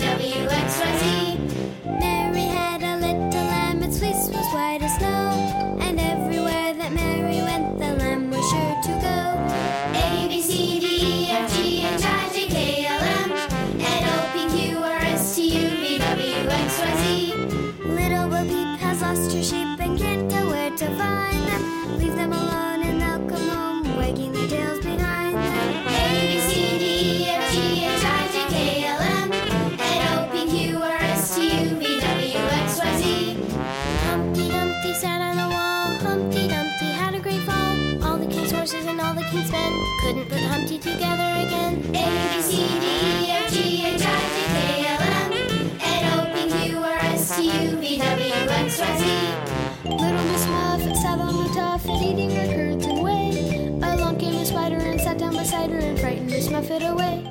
X, Y, Z. Mary had a little lamb, its fleece was white as snow. And everywhere that Mary went, the lamb was sure to go. A, B, C, D, E, F, G, H, I, J, K, L, M. N, O, P, Q, R, S, T, U, V, W, X, Y, Z. Little Bo Peep has lost her sheep and can't Humpty sat on a wall. Humpty Dumpty had a great fall. All the king's horses and all the king's men couldn't put Humpty together again. A, B, C, D, E, F, G, H, I, J, K, L, M. N, O, P, Q, R, S, T, U, V, W, X, Y, Z. Little Miss Muffet sat on the tuffet eating her curds and whey. Along came a spider and sat down beside her and frightened Miss Muffet away.